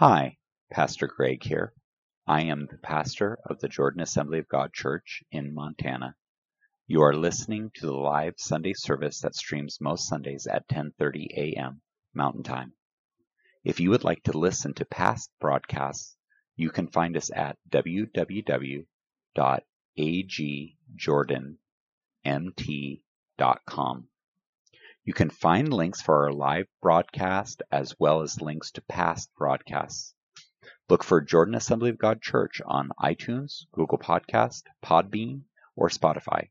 Hi, Pastor Greg here. I am the pastor of the Jordan Assembly of God Church in Montana. You are listening to the live Sunday service that streams most Sundays at 10:30 a.m. Mountain Time. If you would like to listen to past broadcasts, you can find us at www.agjordanmt.com. You can find links for our live broadcast as well as links to past broadcasts. Look for Jordan Assembly of God Church on iTunes, Google Podcast, Podbean, or Spotify.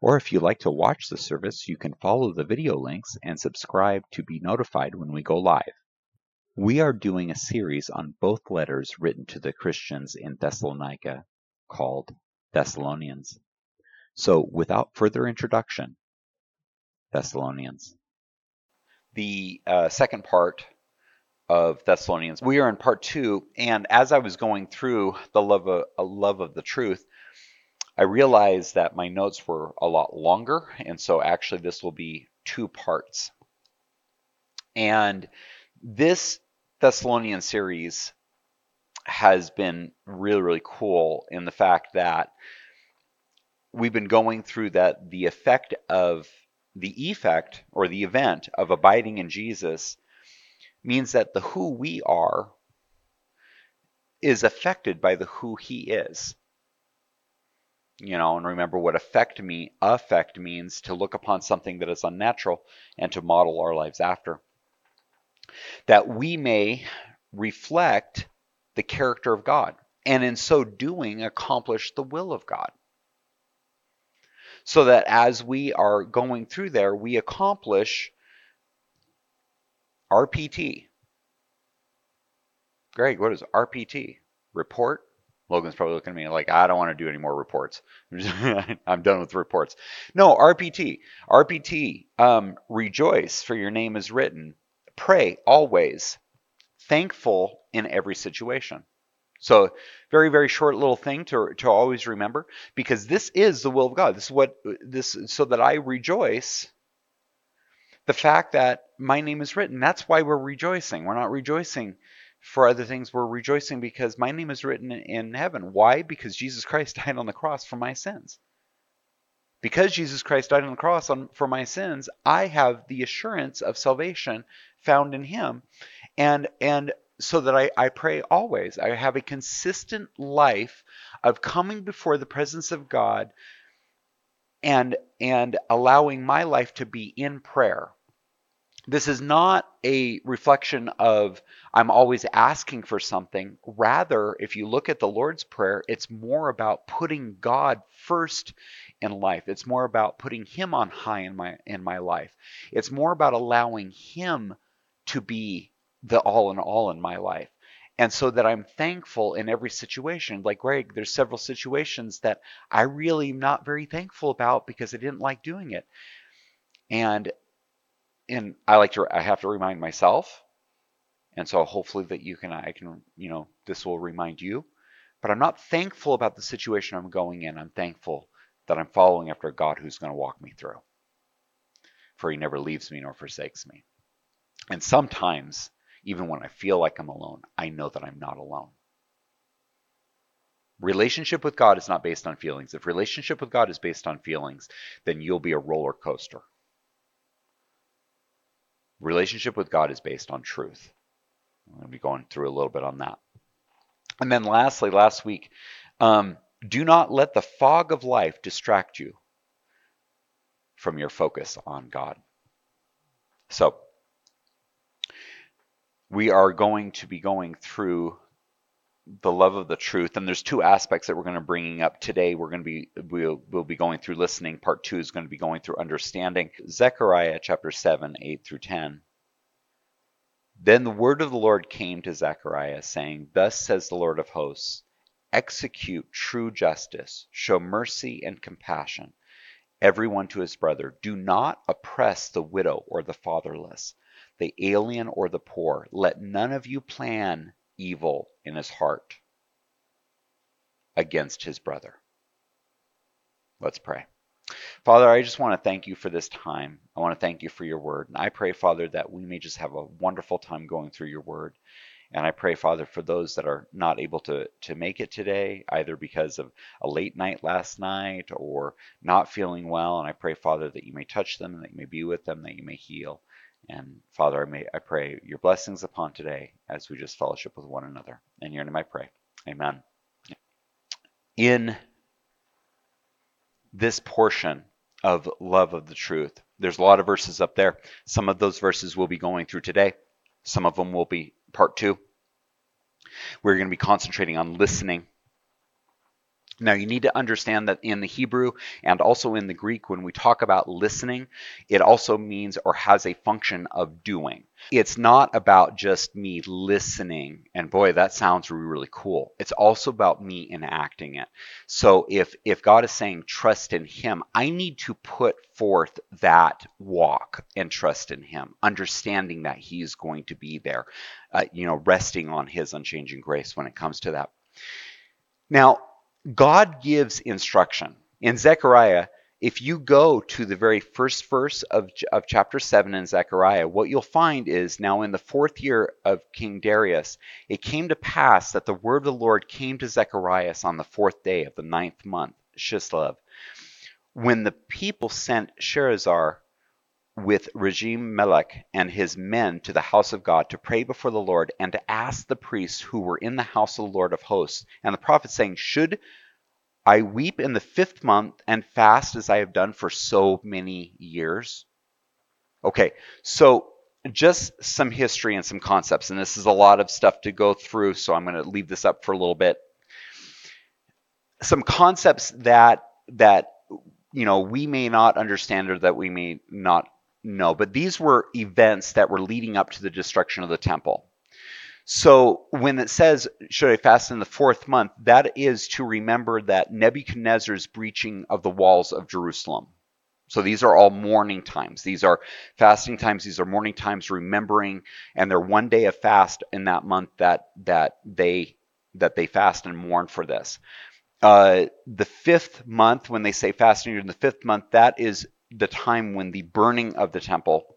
Or if you like to watch the service, you can follow the video links and subscribe to be notified when we go live. We are doing a series on both letters written to the Christians in Thessalonica called Thessalonians. So without further introduction, Thessalonians. The uh, second part of Thessalonians. We are in part two, and as I was going through the love of, a love of the truth, I realized that my notes were a lot longer, and so actually this will be two parts. And this Thessalonian series has been really, really cool in the fact that we've been going through that the effect of the effect or the event of abiding in Jesus means that the who we are is affected by the who he is. You know, and remember what affect me affect means to look upon something that is unnatural and to model our lives after. That we may reflect the character of God and in so doing accomplish the will of God so that as we are going through there, we accomplish RPT. Greg, what is RPT? Report? Logan's probably looking at me like, I don't want to do any more reports. I'm done with reports. No, RPT. RPT. Um, rejoice, for your name is written. Pray always. Thankful in every situation. So very, very short little thing to, to always remember because this is the will of God. This is what this so that I rejoice. The fact that my name is written, that's why we're rejoicing. We're not rejoicing for other things. We're rejoicing because my name is written in heaven. Why? Because Jesus Christ died on the cross for my sins. Because Jesus Christ died on the cross on, for my sins, I have the assurance of salvation found in him. And and so that I, I pray always. I have a consistent life of coming before the presence of God and and allowing my life to be in prayer. This is not a reflection of I'm always asking for something. Rather, if you look at the Lord's Prayer, it's more about putting God first in life. It's more about putting him on high in my in my life. It's more about allowing him to be the all in all in my life. And so that I'm thankful in every situation. Like Greg, there's several situations that I really am not very thankful about because I didn't like doing it. And and I like to I have to remind myself. And so hopefully that you can I can, you know, this will remind you. But I'm not thankful about the situation I'm going in. I'm thankful that I'm following after a God who's going to walk me through. For he never leaves me nor forsakes me. And sometimes even when I feel like I'm alone, I know that I'm not alone. Relationship with God is not based on feelings. If relationship with God is based on feelings, then you'll be a roller coaster. Relationship with God is based on truth. I'm going to be going through a little bit on that. And then lastly, last week, um, do not let the fog of life distract you from your focus on God. So, we are going to be going through the love of the truth. And there's two aspects that we're going to be bringing up today. We're going to be we'll, we'll be going through listening. Part two is going to be going through understanding. Zechariah chapter 7 8 through 10 then the word of the lord came to zechariah saying thus says the lord of hosts execute true justice. Show mercy and compassion everyone to his brother. Do not oppress the widow or the fatherless the alien or the poor. Let none of you plan evil in his heart against his brother. Let's pray. Father, I just want to thank you for this time. I want to thank you for your word. And I pray, Father, that we may just have a wonderful time going through your word. And I pray, Father, for those that are not able to, to make it today, either because of a late night last night or not feeling well. And I pray, Father, that you may touch them, that you may be with them, that you may heal. And Father, I may I pray your blessings upon today as we just fellowship with one another. In your name I pray. Amen. In this portion of love of the truth, there's a lot of verses up there. Some of those verses we'll be going through today. Some of them will be part two. We're going to be concentrating on listening now, you need to understand that in the Hebrew and also in the Greek, when we talk about listening, it also means or has a function of doing. It's not about just me listening, and boy, that sounds really, cool. It's also about me enacting it. So if if God is saying trust in Him, I need to put forth that walk and trust in Him, understanding that He is going to be there, uh, you know, resting on His unchanging grace when it comes to that. Now, God gives instruction. In Zechariah, if you go to the very first verse of, of chapter 7 in Zechariah, what you'll find is now in the fourth year of King Darius, it came to pass that the word of the Lord came to Zechariah on the fourth day of the ninth month, Chislev, when the people sent Sherezer with Regem Melech and his men to the house of God to pray before the Lord and to ask the priests who were in the house of the Lord of hosts. And the prophet saying, Should I weep in the fifth month and fast as I have done for so many years? Okay, so just some history and some concepts, and this is a lot of stuff to go through, so I'm going to leave this up for a little bit. Some concepts that that you know we may not understand or that we may not no, but these were events that were leading up to the destruction of the temple. So when it says, should I fast in the fourth month, that is to remember that Nebuchadnezzar's breaching of the walls of Jerusalem. So these are all mourning times. These are fasting times. These are mourning times, remembering, and they're one day of fast in that month that that they that they fast and mourn for this. Uh, the fifth month, when they say fasting in the fifth month, that is the time when the burning of the temple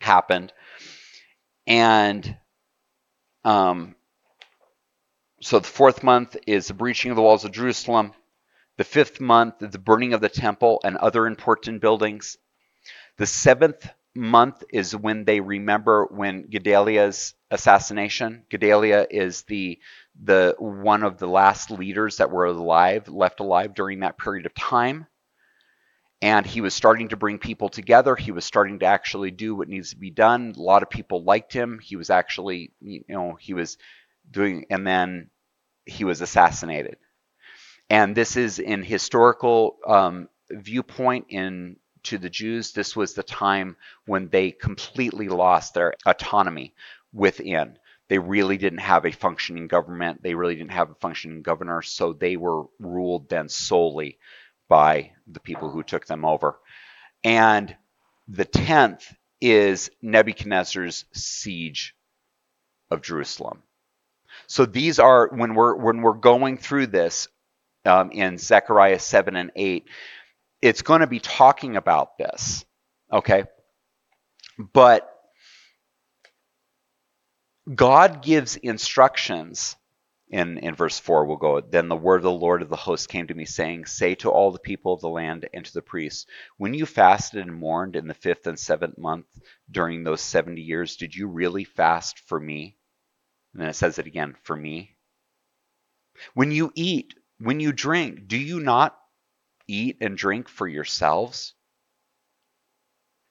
happened. And um, so the fourth month is the breaching of the walls of Jerusalem. The fifth month, is the burning of the temple and other important buildings. The seventh month is when they remember when Gedaliah's assassination. Gedaliah is the the one of the last leaders that were alive, left alive during that period of time and he was starting to bring people together. He was starting to actually do what needs to be done. A lot of people liked him. He was actually, you know, he was doing, and then he was assassinated. And this is in historical um, viewpoint in to the Jews. This was the time when they completely lost their autonomy within. They really didn't have a functioning government. They really didn't have a functioning governor. So they were ruled then solely by the people who took them over. And the tenth is Nebuchadnezzar's siege of Jerusalem. So these are when we're when we're going through this um, in Zechariah seven and eight, it's going to be talking about this, okay? But God gives instructions in, in verse 4 we'll go then the word of the lord of the host came to me saying say to all the people of the land and to the priests when you fasted and mourned in the fifth and seventh month during those 70 years did you really fast for me? And then it says it again for me. When you eat when you drink do you not eat and drink for yourselves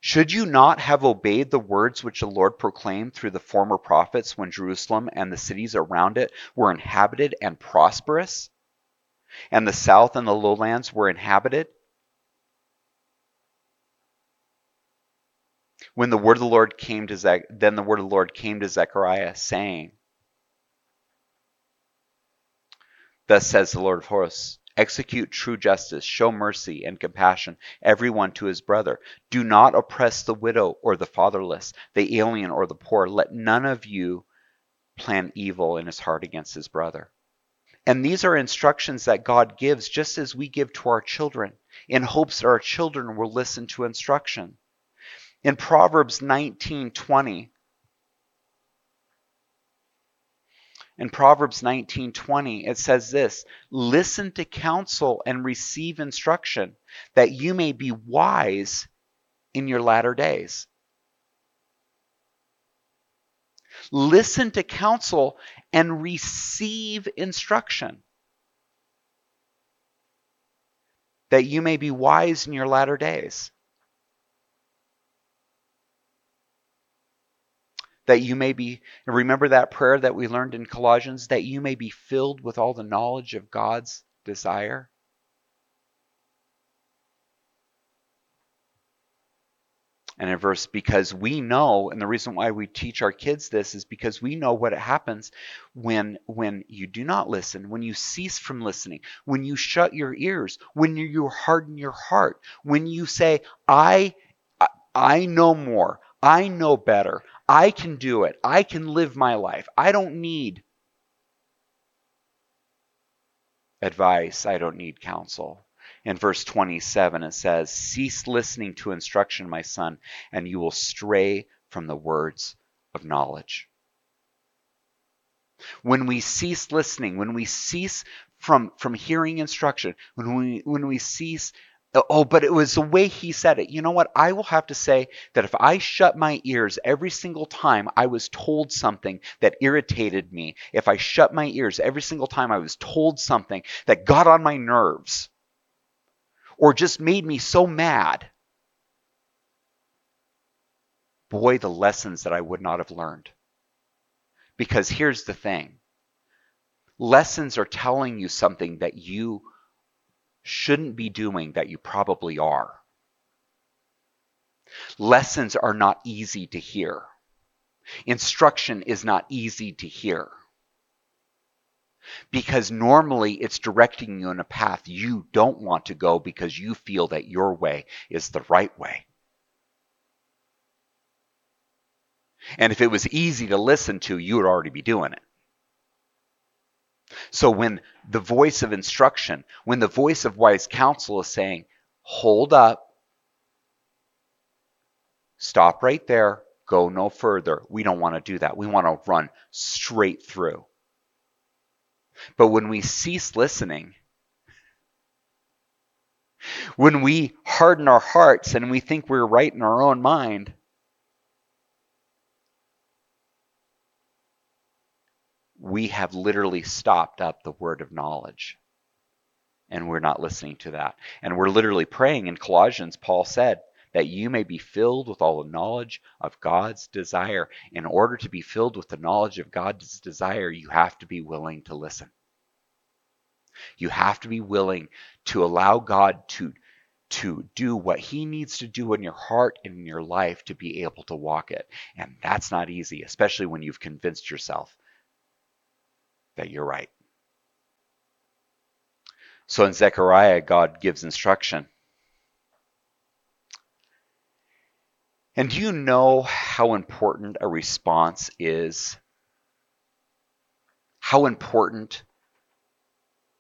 should you not have obeyed the words which the Lord proclaimed through the former prophets when Jerusalem and the cities around it were inhabited and prosperous, and the south and the lowlands were inhabited? When the word of the Lord came to Zech, then the word of the Lord came to Zechariah, saying, Thus says the Lord of hosts Execute true justice, show mercy and compassion, everyone to his brother. Do not oppress the widow or the fatherless, the alien or the poor. Let none of you plan evil in his heart against his brother. And these are instructions that God gives just as we give to our children, in hopes that our children will listen to instruction. In Proverbs 19:20, In Proverbs 19:20 it says this, "Listen to counsel and receive instruction, that you may be wise in your latter days." Listen to counsel and receive instruction, that you may be wise in your latter days. That you may be, remember that prayer that we learned in Colossians, that you may be filled with all the knowledge of God's desire? And in verse, because we know, and the reason why we teach our kids this is because we know what happens when when you do not listen, when you cease from listening, when you shut your ears, when you harden your heart, when you say, I I know more, I know better, I can do it. I can live my life. I don't need advice. I don't need counsel. In verse 27, it says, Cease listening to instruction, my son, and you will stray from the words of knowledge. When we cease listening, when we cease from, from hearing instruction, when we, when we cease Oh, but it was the way he said it. You know what? I will have to say that if I shut my ears every single time I was told something that irritated me, if I shut my ears every single time I was told something that got on my nerves or just made me so mad, boy, the lessons that I would not have learned. Because here's the thing lessons are telling you something that you shouldn't be doing that you probably are. Lessons are not easy to hear. Instruction is not easy to hear. Because normally it's directing you in a path you don't want to go because you feel that your way is the right way. And if it was easy to listen to, you would already be doing it. So when the voice of instruction, when the voice of wise counsel is saying, hold up, stop right there, go no further, we don't want to do that. We want to run straight through. But when we cease listening, when we harden our hearts and we think we're right in our own mind, we have literally stopped up the word of knowledge. And we're not listening to that. And we're literally praying in Colossians, Paul said, that you may be filled with all the knowledge of God's desire. In order to be filled with the knowledge of God's desire, you have to be willing to listen. You have to be willing to allow God to, to do what He needs to do in your heart and in your life to be able to walk it. And that's not easy, especially when you've convinced yourself that you're right. So in Zechariah, God gives instruction. And do you know how important a response is? How important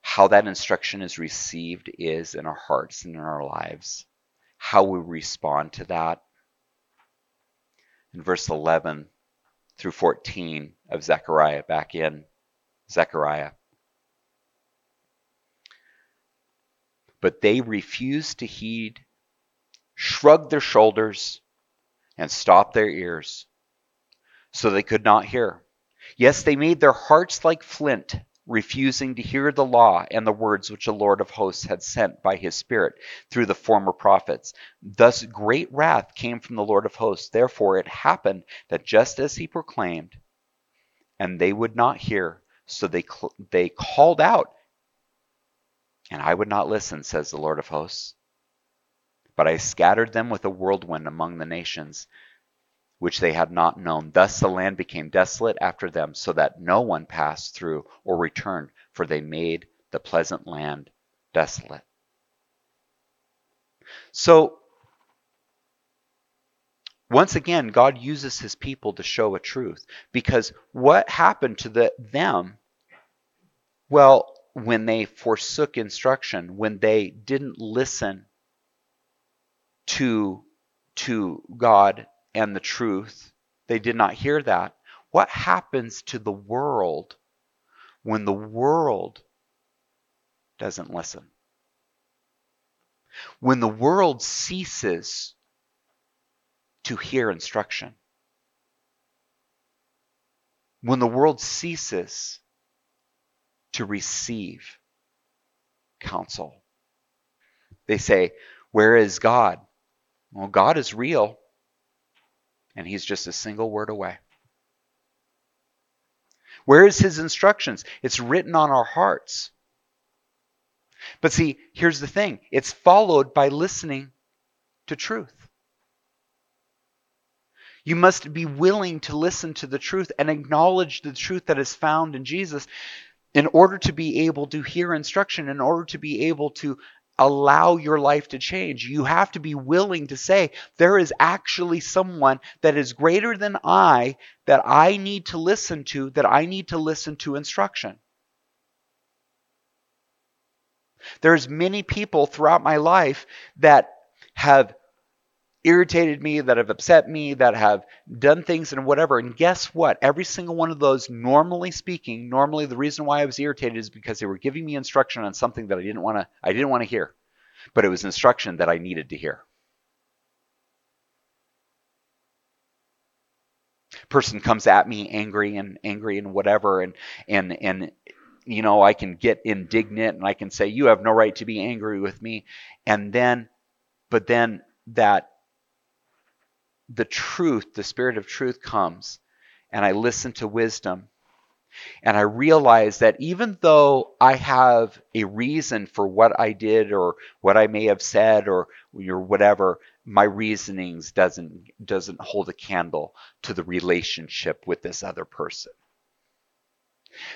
how that instruction is received is in our hearts and in our lives. How we respond to that. In verse 11 through 14 of Zechariah, back in Zechariah. But they refused to heed, shrugged their shoulders, and stopped their ears, so they could not hear. Yes, they made their hearts like flint, refusing to hear the law and the words which the Lord of hosts had sent by his Spirit through the former prophets. Thus great wrath came from the Lord of hosts. Therefore it happened that just as he proclaimed, and they would not hear, so they, they called out, and I would not listen, says the Lord of hosts. But I scattered them with a whirlwind among the nations, which they had not known. Thus the land became desolate after them, so that no one passed through or returned, for they made the pleasant land desolate. So, once again, God uses his people to show a truth because what happened to the, them? Well, when they forsook instruction, when they didn't listen to, to God and the truth, they did not hear that. What happens to the world when the world doesn't listen. When the world ceases to hear instruction. When the world ceases to receive counsel. They say, Where is God? Well, God is real, and He's just a single word away. Where is His instructions? It's written on our hearts. But see, here's the thing it's followed by listening to truth. You must be willing to listen to the truth and acknowledge the truth that is found in Jesus in order to be able to hear instruction, in order to be able to allow your life to change. You have to be willing to say, there is actually someone that is greater than I that I need to listen to, that I need to listen to instruction. There's many people throughout my life that have irritated me, that have upset me, that have done things and whatever. And guess what? Every single one of those, normally speaking, normally the reason why I was irritated is because they were giving me instruction on something that I didn't want to I didn't want to hear. But it was instruction that I needed to hear. Person comes at me angry and angry and whatever and and and you know, I can get indignant and I can say, You have no right to be angry with me. And then, but then that the truth, the spirit of truth comes, and I listen to wisdom. And I realize that even though I have a reason for what I did or what I may have said or, or whatever, my reasonings doesn't doesn't hold a candle to the relationship with this other person.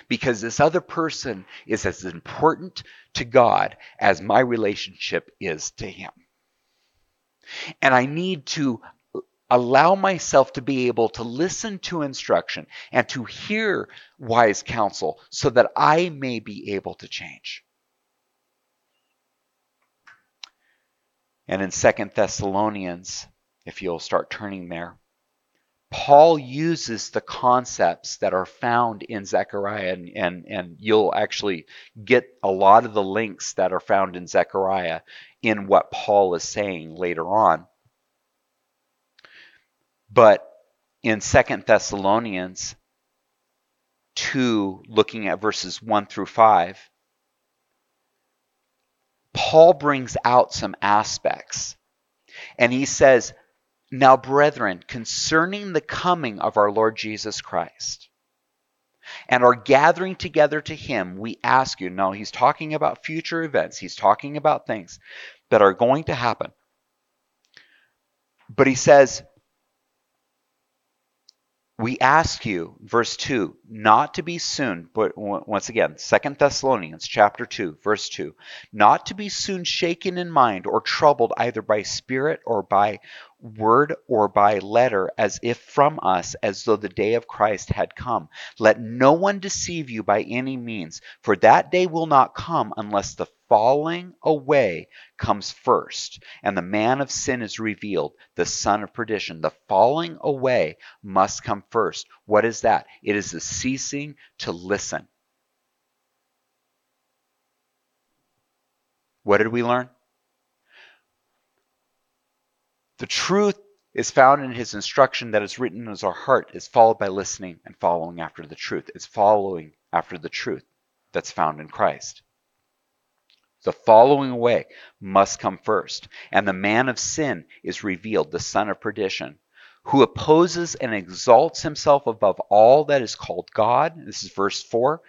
Because this other person is as important to God as my relationship is to Him. And I need to allow myself to be able to listen to instruction and to hear wise counsel so that I may be able to change. And in Second Thessalonians, if you'll start turning there, Paul uses the concepts that are found in Zechariah, and, and, and you'll actually get a lot of the links that are found in Zechariah in what Paul is saying later on. But in Second Thessalonians 2, looking at verses 1 through 5, Paul brings out some aspects. And he says, Now, brethren, concerning the coming of our Lord Jesus Christ and our gathering together to him, we ask you. Now, he's talking about future events, he's talking about things that are going to happen. But he says, we ask you verse 2 not to be soon but once again Second thessalonians chapter 2 verse 2 not to be soon shaken in mind or troubled either by spirit or by word or by letter as if from us as though the day of christ had come. Let no one deceive you by any means for that day will not come unless the falling away comes first, and the man of sin is revealed, the son of perdition. The falling away must come first. What is that? It is the ceasing to listen. What did we learn? The truth is found in his instruction that is written in our heart is followed by listening and following after the truth. It's following after the truth that's found in Christ. The following way must come first, and the man of sin is revealed, the son of perdition, who opposes and exalts himself above all that is called God. This is verse 4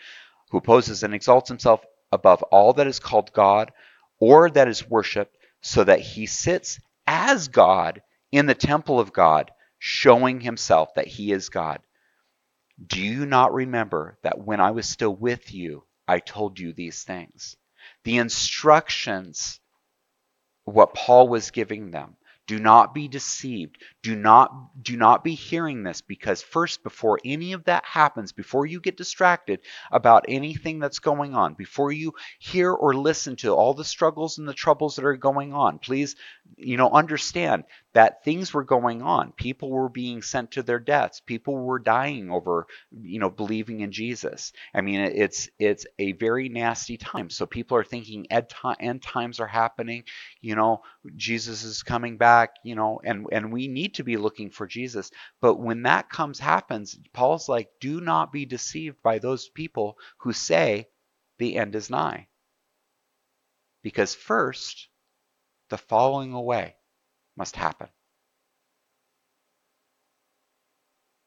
who opposes and exalts himself above all that is called God or that is worshiped, so that he sits as God in the temple of God, showing himself that he is God. Do you not remember that when I was still with you, I told you these things? The instructions, what Paul was giving them. Do not be deceived. Do not do not be hearing this because first before any of that happens, before you get distracted about anything that's going on, before you hear or listen to all the struggles and the troubles that are going on, please you know understand that things were going on. People were being sent to their deaths. People were dying over you know believing in Jesus. I mean it's it's a very nasty time. So people are thinking end times are happening, you know, Jesus is coming back, you know, and and we need need to be looking for Jesus. But when that comes happens, Paul's like, do not be deceived by those people who say the end is nigh. Because first, the falling away must happen.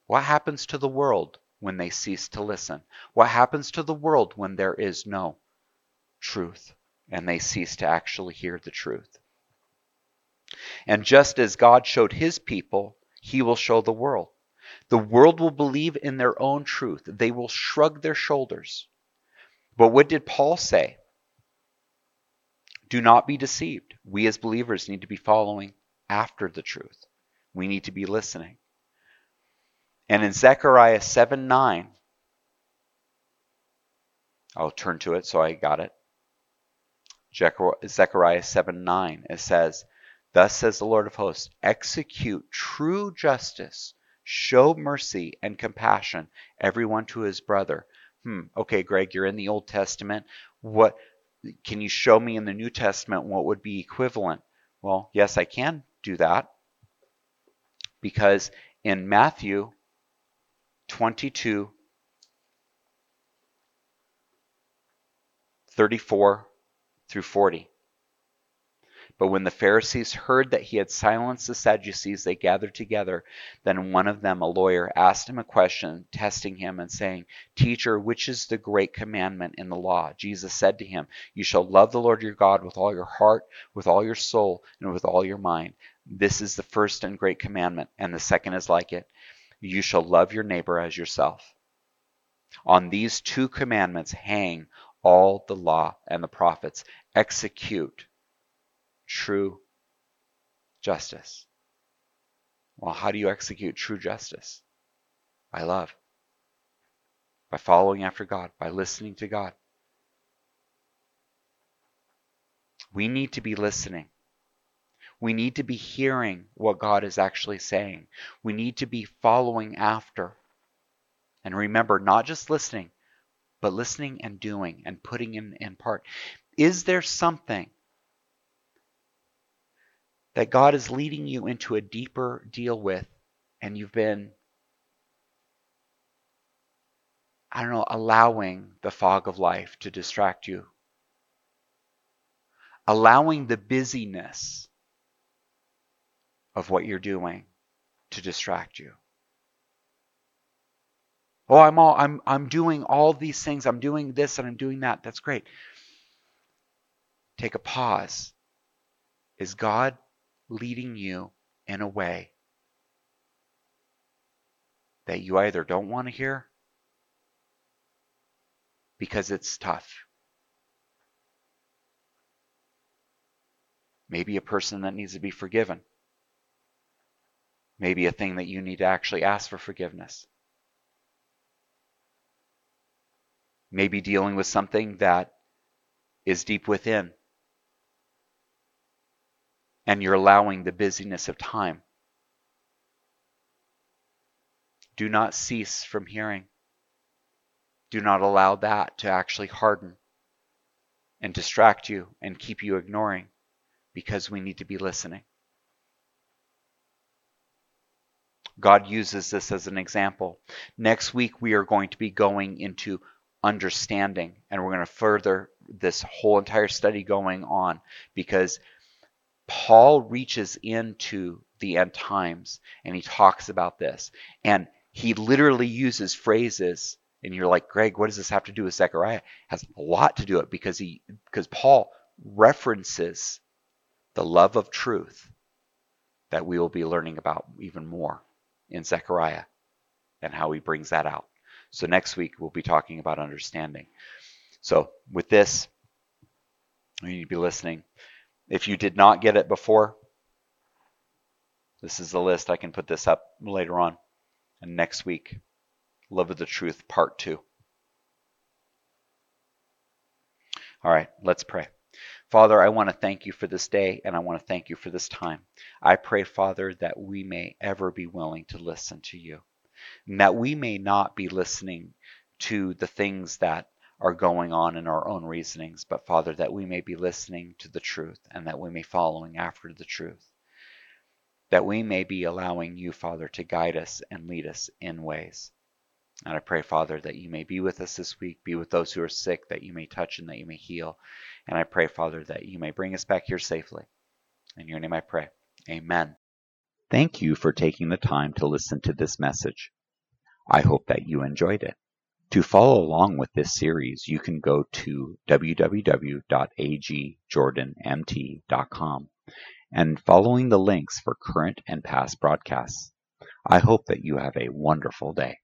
What happens to the world when they cease to listen? What happens to the world when there is no truth and they cease to actually hear the truth? And just as God showed his people, he will show the world. The world will believe in their own truth. They will shrug their shoulders. But what did Paul say? Do not be deceived. We as believers need to be following after the truth. We need to be listening. And in Zechariah 7 9, I'll turn to it so I got it. Zechariah 7 9, it says, Thus says the Lord of hosts execute true justice, show mercy and compassion, everyone to his brother. Hmm, okay, Greg, you're in the Old Testament. What can you show me in the New Testament what would be equivalent? Well, yes, I can do that. Because in Matthew 22 34 through 40 but when the Pharisees heard that he had silenced the Sadducees, they gathered together. Then one of them, a lawyer, asked him a question, testing him and saying, Teacher, which is the great commandment in the law? Jesus said to him, You shall love the Lord your God with all your heart, with all your soul, and with all your mind. This is the first and great commandment, and the second is like it. You shall love your neighbor as yourself. On these two commandments hang all the law and the prophets. Execute true justice. Well, how do you execute true justice? By love, by following after God, by listening to God. We need to be listening. We need to be hearing what God is actually saying. We need to be following after. And remember, not just listening, but listening and doing and putting in, in part. Is there something that God is leading you into a deeper deal with, and you've been, I don't know, allowing the fog of life to distract you, allowing the busyness of what you're doing to distract you. Oh, I'm all I'm I'm doing all these things. I'm doing this and I'm doing that. That's great. Take a pause. Is God leading you in a way that you either don't want to hear because it's tough. Maybe a person that needs to be forgiven. Maybe a thing that you need to actually ask for forgiveness. Maybe dealing with something that is deep within and you're allowing the busyness of time. Do not cease from hearing. Do not allow that to actually harden and distract you and keep you ignoring because we need to be listening. God uses this as an example. Next week, we are going to be going into understanding, and we're going to further this whole entire study going on because Paul reaches into the end times and he talks about this. And he literally uses phrases and you're like, Greg, what does this have to do with Zechariah? It has a lot to do it because he because Paul references the love of truth that we will be learning about even more in Zechariah and how he brings that out. So next week we'll be talking about understanding. So with this, you need to be listening. If you did not get it before, This is the list. I can put this up later on. And next week, Love of the Truth, Part 2. All right, let's pray. Father, I want to thank you for this day and I want to thank you for this time. I pray, Father, that we may ever be willing to listen to you and that we may not be listening to the things that are going on in our own reasonings, but Father, that we may be listening to the truth and that we may following after the truth. That we may be allowing you, Father, to guide us and lead us in ways. And I pray, Father, that you may be with us this week, be with those who are sick, that you may touch and that you may heal. And I pray, Father, that you may bring us back here safely. In your name I pray. Amen. Thank you for taking the time to listen to this message. I hope that you enjoyed it. To follow along with this series, you can go to www.agjordanmt.com and following the links for current and past broadcasts. I hope that you have a wonderful day.